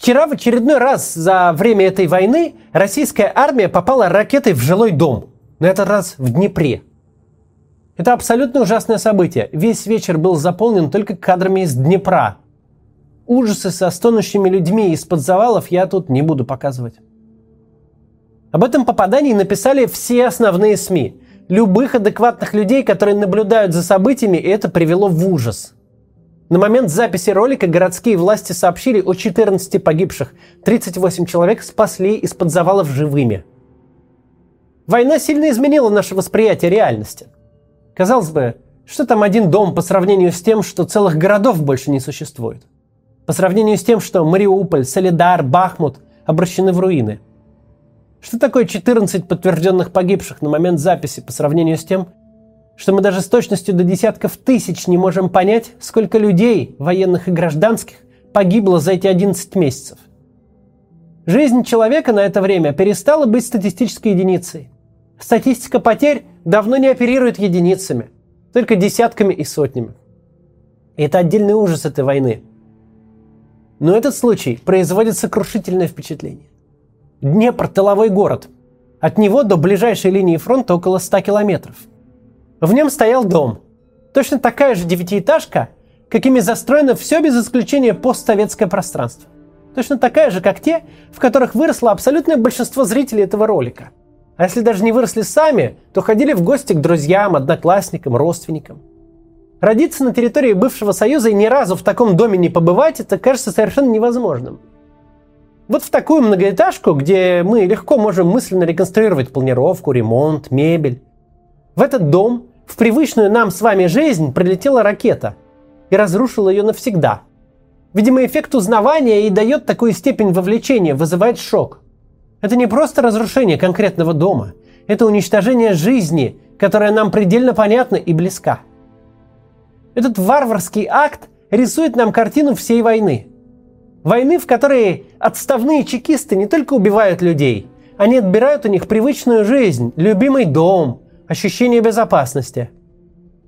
Вчера в очередной раз за время этой войны российская армия попала ракетой в жилой дом. На этот раз в Днепре. Это абсолютно ужасное событие. Весь вечер был заполнен только кадрами из Днепра. Ужасы со стонущими людьми из-под завалов я тут не буду показывать. Об этом попадании написали все основные СМИ. Любых адекватных людей, которые наблюдают за событиями, это привело в ужас. На момент записи ролика городские власти сообщили о 14 погибших. 38 человек спасли из-под завалов живыми. Война сильно изменила наше восприятие реальности. Казалось бы, что там один дом по сравнению с тем, что целых городов больше не существует? По сравнению с тем, что Мариуполь, Солидар, Бахмут обращены в руины – что такое 14 подтвержденных погибших на момент записи по сравнению с тем, что мы даже с точностью до десятков тысяч не можем понять, сколько людей, военных и гражданских, погибло за эти 11 месяцев. Жизнь человека на это время перестала быть статистической единицей. Статистика потерь давно не оперирует единицами, только десятками и сотнями. И это отдельный ужас этой войны. Но этот случай производит сокрушительное впечатление. Днепр – тыловой город. От него до ближайшей линии фронта около 100 километров. В нем стоял дом. Точно такая же девятиэтажка, какими застроено все без исключения постсоветское пространство. Точно такая же, как те, в которых выросло абсолютное большинство зрителей этого ролика. А если даже не выросли сами, то ходили в гости к друзьям, одноклассникам, родственникам. Родиться на территории бывшего Союза и ни разу в таком доме не побывать, это кажется совершенно невозможным. Вот в такую многоэтажку, где мы легко можем мысленно реконструировать планировку, ремонт, мебель. В этот дом, в привычную нам с вами жизнь прилетела ракета и разрушила ее навсегда. Видимо, эффект узнавания и дает такую степень вовлечения, вызывает шок. Это не просто разрушение конкретного дома, это уничтожение жизни, которая нам предельно понятна и близка. Этот варварский акт рисует нам картину всей войны – Войны, в которой отставные чекисты не только убивают людей, они отбирают у них привычную жизнь, любимый дом, ощущение безопасности.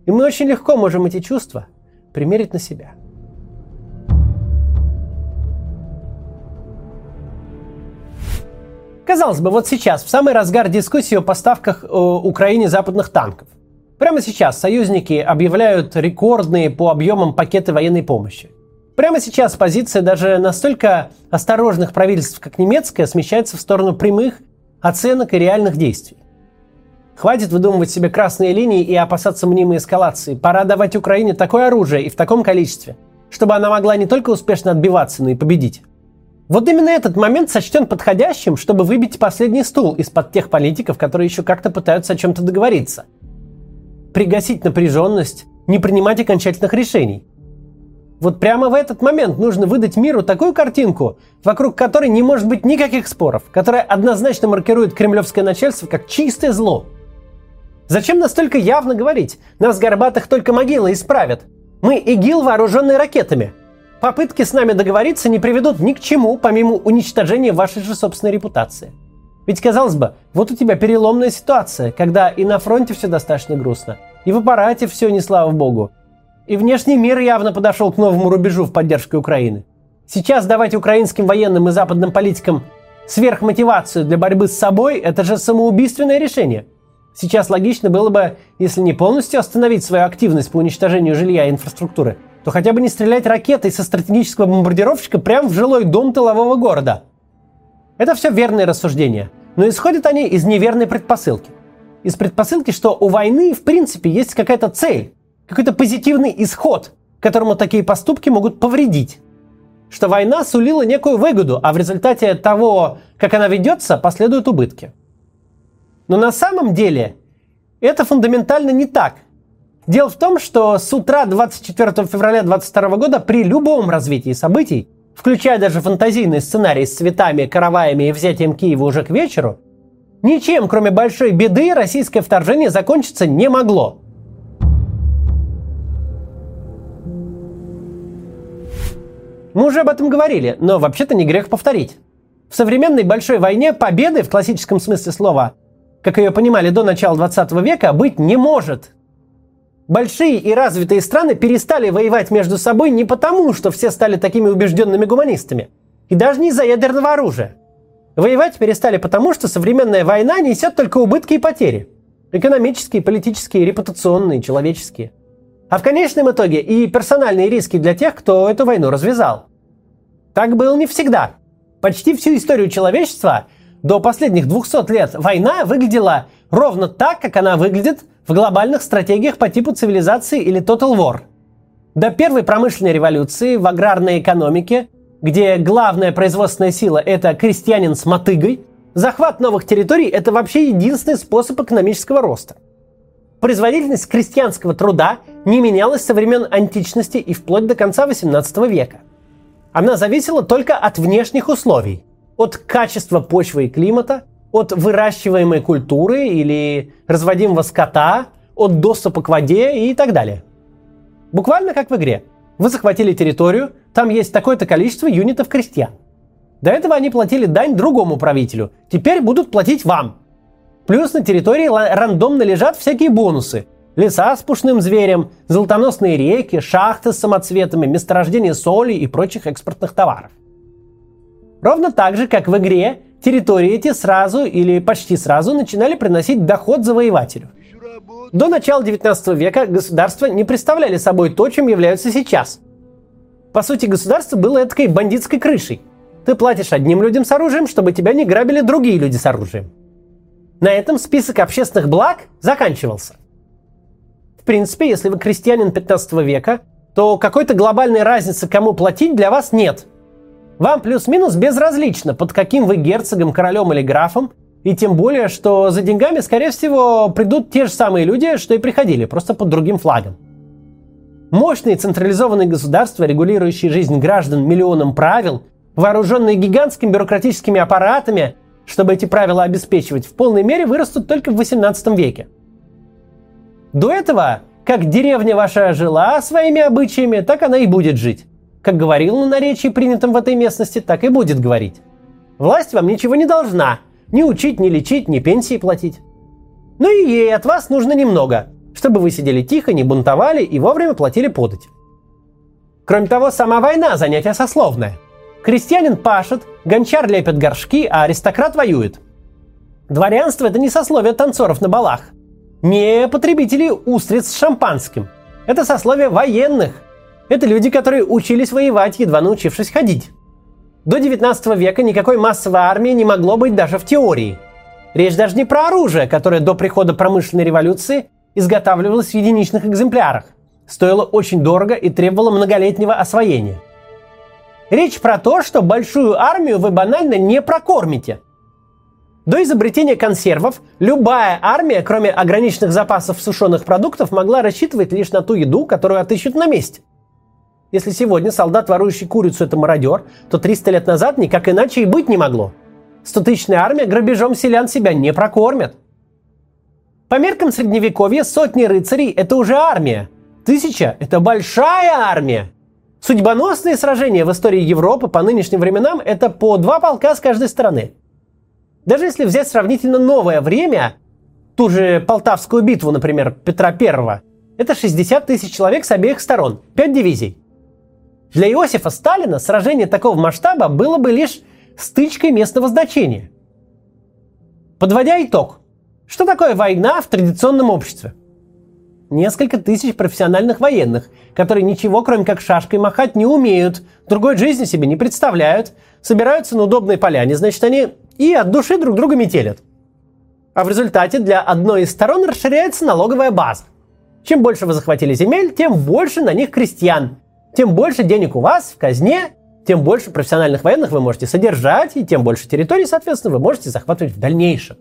И мы очень легко можем эти чувства примерить на себя. Казалось бы, вот сейчас, в самый разгар дискуссии о поставках э, Украине западных танков. Прямо сейчас союзники объявляют рекордные по объемам пакеты военной помощи – Прямо сейчас позиция даже настолько осторожных правительств, как немецкое, смещается в сторону прямых оценок и реальных действий. Хватит выдумывать себе красные линии и опасаться мнимой эскалации. Пора давать Украине такое оружие и в таком количестве, чтобы она могла не только успешно отбиваться, но и победить. Вот именно этот момент сочтен подходящим, чтобы выбить последний стул из-под тех политиков, которые еще как-то пытаются о чем-то договориться. Пригасить напряженность, не принимать окончательных решений. Вот прямо в этот момент нужно выдать миру такую картинку, вокруг которой не может быть никаких споров, которая однозначно маркирует кремлевское начальство как чистое зло. Зачем настолько явно говорить? Нас горбатых только могилы исправят. Мы ИГИЛ, вооруженные ракетами. Попытки с нами договориться не приведут ни к чему, помимо уничтожения вашей же собственной репутации. Ведь, казалось бы, вот у тебя переломная ситуация, когда и на фронте все достаточно грустно, и в аппарате все не слава богу, и внешний мир явно подошел к новому рубежу в поддержке Украины. Сейчас давать украинским военным и западным политикам сверхмотивацию для борьбы с собой – это же самоубийственное решение. Сейчас логично было бы, если не полностью остановить свою активность по уничтожению жилья и инфраструктуры, то хотя бы не стрелять ракетой со стратегического бомбардировщика прямо в жилой дом тылового города. Это все верные рассуждения, но исходят они из неверной предпосылки. Из предпосылки, что у войны в принципе есть какая-то цель, какой-то позитивный исход, которому такие поступки могут повредить. Что война сулила некую выгоду, а в результате того, как она ведется, последуют убытки. Но на самом деле это фундаментально не так. Дело в том, что с утра 24 февраля 2022 года при любом развитии событий, включая даже фантазийный сценарий с цветами, караваями и взятием Киева уже к вечеру, ничем, кроме большой беды, российское вторжение закончиться не могло. Мы уже об этом говорили, но вообще-то не грех повторить. В современной большой войне победы в классическом смысле слова, как ее понимали до начала 20 века, быть не может. Большие и развитые страны перестали воевать между собой не потому, что все стали такими убежденными гуманистами, И даже не из-за ядерного оружия. Воевать перестали потому, что современная война несет только убытки и потери. Экономические, политические, репутационные, человеческие. А в конечном итоге и персональные риски для тех, кто эту войну развязал. Так было не всегда. Почти всю историю человечества до последних 200 лет война выглядела ровно так, как она выглядит в глобальных стратегиях по типу цивилизации или Total War. До первой промышленной революции в аграрной экономике где главная производственная сила – это крестьянин с мотыгой, захват новых территорий – это вообще единственный способ экономического роста. Производительность крестьянского труда не менялась со времен античности и вплоть до конца XVIII века. Она зависела только от внешних условий, от качества почвы и климата, от выращиваемой культуры или разводимого скота, от доступа к воде и так далее. Буквально как в игре. Вы захватили территорию, там есть такое-то количество юнитов крестьян. До этого они платили дань другому правителю. Теперь будут платить вам. Плюс на территории рандомно лежат всякие бонусы. Леса с пушным зверем, золотоносные реки, шахты с самоцветами, месторождения соли и прочих экспортных товаров. Ровно так же, как в игре, территории эти сразу или почти сразу начинали приносить доход завоевателю. До начала 19 века государства не представляли собой то, чем являются сейчас – по сути, государство было этой бандитской крышей. Ты платишь одним людям с оружием, чтобы тебя не грабили другие люди с оружием. На этом список общественных благ заканчивался. В принципе, если вы крестьянин 15 века, то какой-то глобальной разницы, кому платить, для вас нет. Вам плюс-минус безразлично, под каким вы герцогом, королем или графом, и тем более, что за деньгами, скорее всего, придут те же самые люди, что и приходили, просто под другим флагом. Мощные централизованные государства, регулирующие жизнь граждан миллионом правил, вооруженные гигантскими бюрократическими аппаратами, чтобы эти правила обеспечивать, в полной мере вырастут только в 18 веке. До этого, как деревня ваша жила своими обычаями, так она и будет жить. Как говорил на наречии, принятом в этой местности, так и будет говорить. Власть вам ничего не должна. Ни учить, ни лечить, ни пенсии платить. Но и ей от вас нужно немного чтобы вы сидели тихо, не бунтовали и вовремя платили подать. Кроме того, сама война – занятие сословное. Крестьянин пашет, гончар лепит горшки, а аристократ воюет. Дворянство – это не сословие танцоров на балах, не потребители устриц с шампанским. Это сословие военных. Это люди, которые учились воевать, едва научившись ходить. До 19 века никакой массовой армии не могло быть даже в теории. Речь даже не про оружие, которое до прихода промышленной революции изготавливалось в единичных экземплярах, стоило очень дорого и требовало многолетнего освоения. Речь про то, что большую армию вы банально не прокормите. До изобретения консервов любая армия, кроме ограниченных запасов сушеных продуктов, могла рассчитывать лишь на ту еду, которую отыщут на месте. Если сегодня солдат, ворующий курицу, это мародер, то 300 лет назад никак иначе и быть не могло. Стотысячная армия грабежом селян себя не прокормит. По меркам средневековья сотни рыцарей – это уже армия. Тысяча – это большая армия. Судьбоносные сражения в истории Европы по нынешним временам – это по два полка с каждой стороны. Даже если взять сравнительно новое время, ту же Полтавскую битву, например, Петра I, это 60 тысяч человек с обеих сторон, 5 дивизий. Для Иосифа Сталина сражение такого масштаба было бы лишь стычкой местного значения. Подводя итог, что такое война в традиционном обществе? Несколько тысяч профессиональных военных, которые ничего, кроме как шашкой махать, не умеют, другой жизни себе не представляют, собираются на удобной поляне, значит, они и от души друг друга метелят. А в результате для одной из сторон расширяется налоговая база. Чем больше вы захватили земель, тем больше на них крестьян. Тем больше денег у вас в казне, тем больше профессиональных военных вы можете содержать, и тем больше территорий, соответственно, вы можете захватывать в дальнейшем.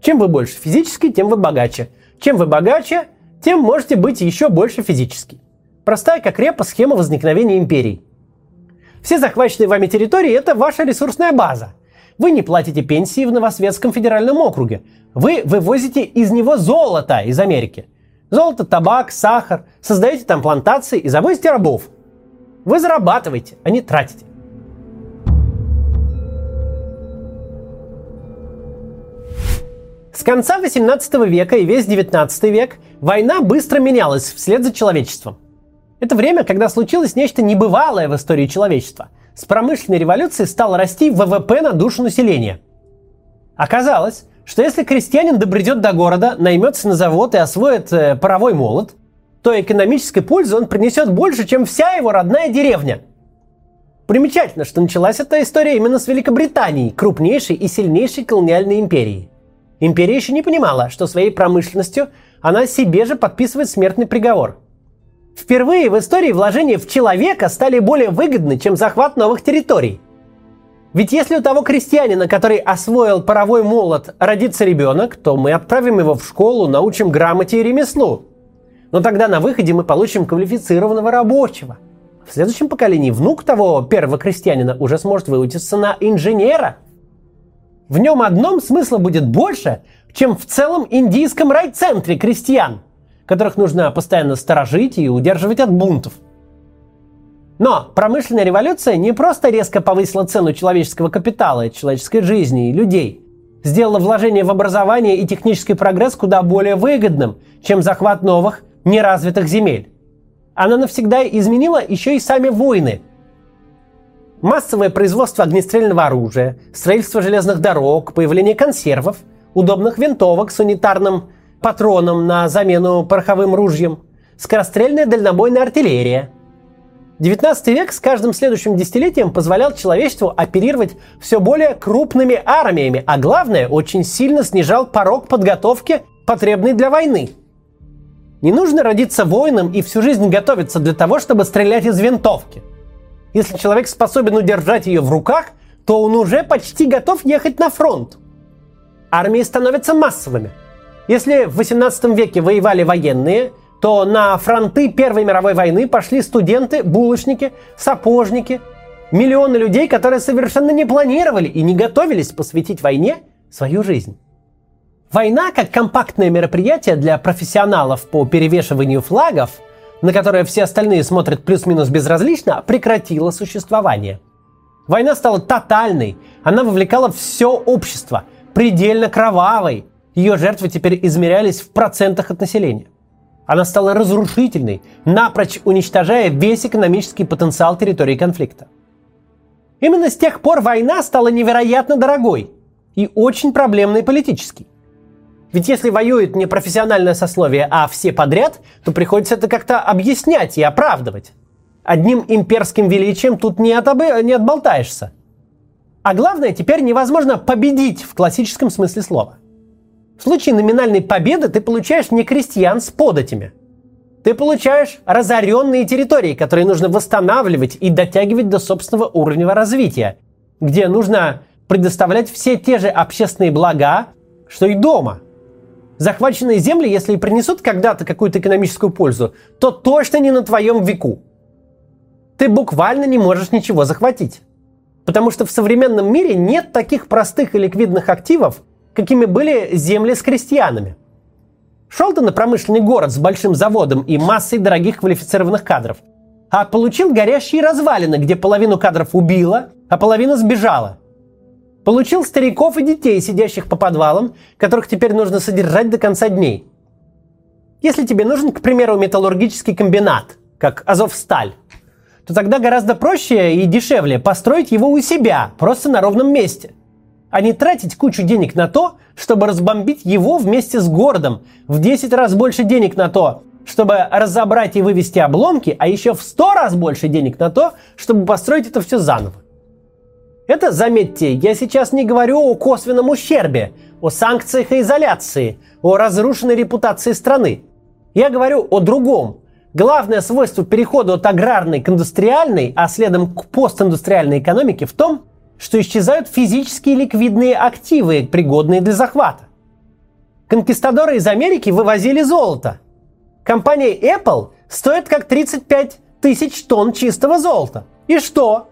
Чем вы больше физически, тем вы богаче. Чем вы богаче, тем можете быть еще больше физически. Простая как репа схема возникновения империй. Все захваченные вами территории – это ваша ресурсная база. Вы не платите пенсии в Новосветском федеральном округе. Вы вывозите из него золото из Америки. Золото, табак, сахар. Создаете там плантации и завозите рабов. Вы зарабатываете, а не тратите. С конца 18 века и весь 19 век война быстро менялась вслед за человечеством. Это время, когда случилось нечто небывалое в истории человечества. с промышленной революцией стал расти ВВП на душу населения. Оказалось, что если крестьянин добредет до города, наймется на завод и освоит э, паровой молот, то экономической пользы он принесет больше, чем вся его родная деревня. Примечательно, что началась эта история именно с Великобритании, крупнейшей и сильнейшей колониальной империи. Империя еще не понимала, что своей промышленностью она себе же подписывает смертный приговор. Впервые в истории вложения в человека стали более выгодны, чем захват новых территорий. Ведь если у того крестьянина, который освоил паровой молот, родится ребенок, то мы отправим его в школу, научим грамоте и ремеслу. Но тогда на выходе мы получим квалифицированного рабочего. В следующем поколении внук того первого крестьянина уже сможет выучиться на инженера – в нем одном смысла будет больше, чем в целом индийском райцентре крестьян, которых нужно постоянно сторожить и удерживать от бунтов. Но промышленная революция не просто резко повысила цену человеческого капитала, человеческой жизни и людей, сделала вложение в образование и технический прогресс куда более выгодным, чем захват новых, неразвитых земель. Она навсегда изменила еще и сами войны – Массовое производство огнестрельного оружия, строительство железных дорог, появление консервов, удобных винтовок с унитарным патроном на замену пороховым ружьям, скорострельная дальнобойная артиллерия. 19 век с каждым следующим десятилетием позволял человечеству оперировать все более крупными армиями, а главное, очень сильно снижал порог подготовки, потребный для войны. Не нужно родиться воином и всю жизнь готовиться для того, чтобы стрелять из винтовки – если человек способен удержать ее в руках, то он уже почти готов ехать на фронт. Армии становятся массовыми. Если в 18 веке воевали военные, то на фронты Первой мировой войны пошли студенты, булочники, сапожники, миллионы людей, которые совершенно не планировали и не готовились посвятить войне свою жизнь. Война, как компактное мероприятие для профессионалов по перевешиванию флагов – на которое все остальные смотрят плюс-минус безразлично, прекратила существование. Война стала тотальной, она вовлекала все общество, предельно кровавой. Ее жертвы теперь измерялись в процентах от населения. Она стала разрушительной, напрочь уничтожая весь экономический потенциал территории конфликта. Именно с тех пор война стала невероятно дорогой и очень проблемной политически. Ведь если воюет не профессиональное сословие, а все подряд, то приходится это как-то объяснять и оправдывать. Одним имперским величием тут не, отобы, не отболтаешься. А главное, теперь невозможно победить в классическом смысле слова. В случае номинальной победы ты получаешь не крестьян с податями. Ты получаешь разоренные территории, которые нужно восстанавливать и дотягивать до собственного уровня развития, где нужно предоставлять все те же общественные блага, что и дома – захваченные земли, если и принесут когда-то какую-то экономическую пользу, то точно не на твоем веку. Ты буквально не можешь ничего захватить. Потому что в современном мире нет таких простых и ликвидных активов, какими были земли с крестьянами. Шел ты на промышленный город с большим заводом и массой дорогих квалифицированных кадров, а получил горящие развалины, где половину кадров убило, а половина сбежала – Получил стариков и детей, сидящих по подвалам, которых теперь нужно содержать до конца дней. Если тебе нужен, к примеру, металлургический комбинат, как Азовсталь, то тогда гораздо проще и дешевле построить его у себя, просто на ровном месте, а не тратить кучу денег на то, чтобы разбомбить его вместе с городом, в 10 раз больше денег на то, чтобы разобрать и вывести обломки, а еще в 100 раз больше денег на то, чтобы построить это все заново. Это, заметьте, я сейчас не говорю о косвенном ущербе, о санкциях и изоляции, о разрушенной репутации страны. Я говорю о другом. Главное свойство перехода от аграрной к индустриальной, а следом к постиндустриальной экономике в том, что исчезают физические ликвидные активы, пригодные для захвата. Конкистадоры из Америки вывозили золото. Компания Apple стоит как 35 тысяч тонн чистого золота. И что?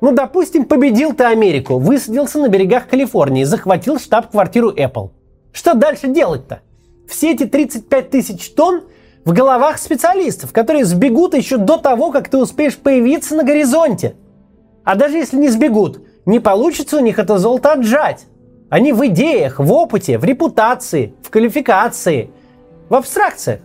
Ну, допустим, победил ты Америку, высадился на берегах Калифорнии, захватил штаб-квартиру Apple. Что дальше делать-то? Все эти 35 тысяч тонн в головах специалистов, которые сбегут еще до того, как ты успеешь появиться на горизонте. А даже если не сбегут, не получится у них это золото отжать. Они в идеях, в опыте, в репутации, в квалификации, в абстракциях.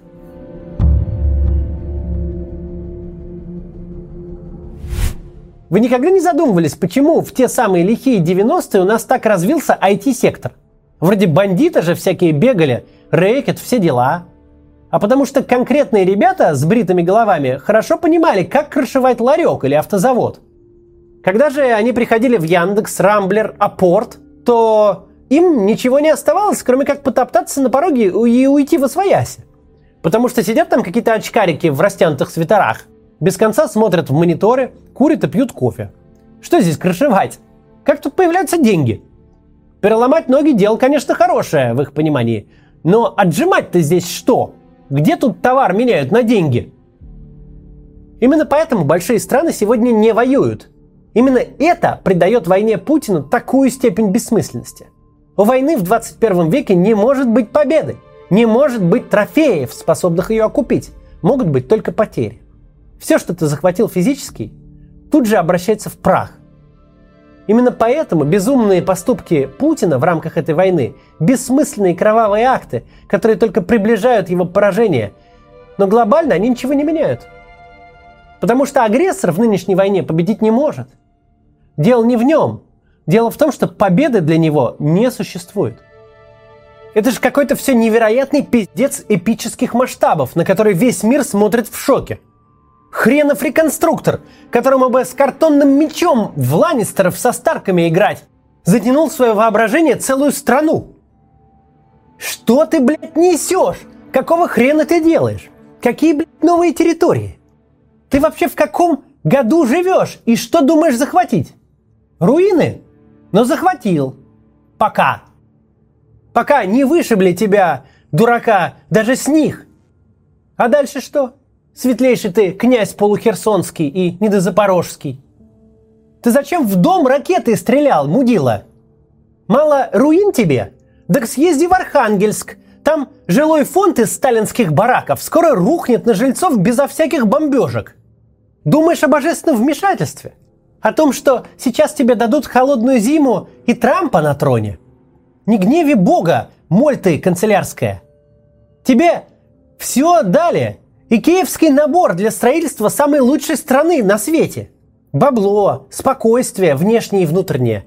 Вы никогда не задумывались, почему в те самые лихие 90-е у нас так развился IT-сектор? Вроде бандиты же всякие бегали, рэкет, все дела. А потому что конкретные ребята с бритыми головами хорошо понимали, как крышевать ларек или автозавод. Когда же они приходили в Яндекс, Рамблер, Апорт, то им ничего не оставалось, кроме как потоптаться на пороге и уйти во свояси. Потому что сидят там какие-то очкарики в растянутых свитерах, без конца смотрят в мониторы, курят и пьют кофе. Что здесь крышевать? Как тут появляются деньги? Переломать ноги дело, конечно, хорошее в их понимании. Но отжимать-то здесь что? Где тут товар меняют на деньги? Именно поэтому большие страны сегодня не воюют. Именно это придает войне Путину такую степень бессмысленности. У войны в 21 веке не может быть победы. Не может быть трофеев, способных ее окупить. Могут быть только потери. Все, что ты захватил физически, тут же обращается в прах. Именно поэтому безумные поступки Путина в рамках этой войны – бессмысленные кровавые акты, которые только приближают его поражение. Но глобально они ничего не меняют. Потому что агрессор в нынешней войне победить не может. Дело не в нем. Дело в том, что победы для него не существует. Это же какой-то все невероятный пиздец эпических масштабов, на который весь мир смотрит в шоке – Хренов реконструктор, которому бы с картонным мечом в Ланнистеров со Старками играть, затянул свое воображение целую страну. Что ты, блядь, несешь? Какого хрена ты делаешь? Какие, блядь, новые территории? Ты вообще в каком году живешь и что думаешь захватить? Руины? Но захватил. Пока. Пока не вышибли тебя, дурака, даже с них. А дальше что? Светлейший ты, князь полухерсонский и недозапорожский. Ты зачем в дом ракеты стрелял, мудила? Мало руин тебе? Так съезди в Архангельск. Там жилой фонд из сталинских бараков скоро рухнет на жильцов безо всяких бомбежек. Думаешь о божественном вмешательстве? О том, что сейчас тебе дадут холодную зиму и Трампа на троне? Не гневи Бога, моль ты канцелярская. Тебе все дали, Икеевский набор для строительства самой лучшей страны на свете. Бабло, спокойствие, внешнее и внутреннее.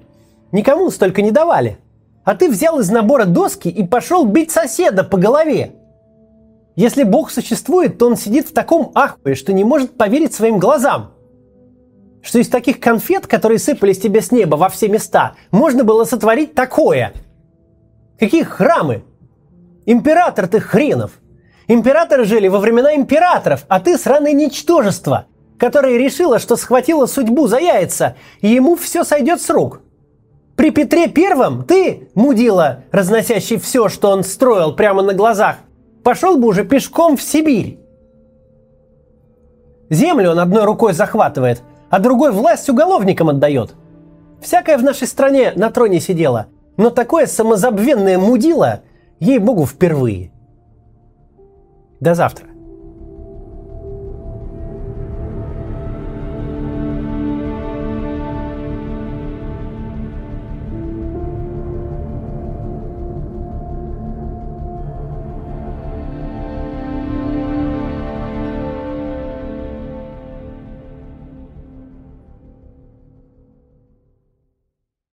Никому столько не давали. А ты взял из набора доски и пошел бить соседа по голове. Если Бог существует, то он сидит в таком ахуе, что не может поверить своим глазам. Что из таких конфет, которые сыпались тебе с неба во все места, можно было сотворить такое. Какие храмы? Император ты хренов – Императоры жили во времена императоров, а ты сраное ничтожество, которое решило, что схватило судьбу за яйца, и ему все сойдет с рук. При Петре Первом ты, мудила, разносящий все, что он строил прямо на глазах, пошел бы уже пешком в Сибирь. Землю он одной рукой захватывает, а другой власть уголовникам отдает. Всякое в нашей стране на троне сидело, но такое самозабвенное мудило, ей-богу, впервые – до завтра.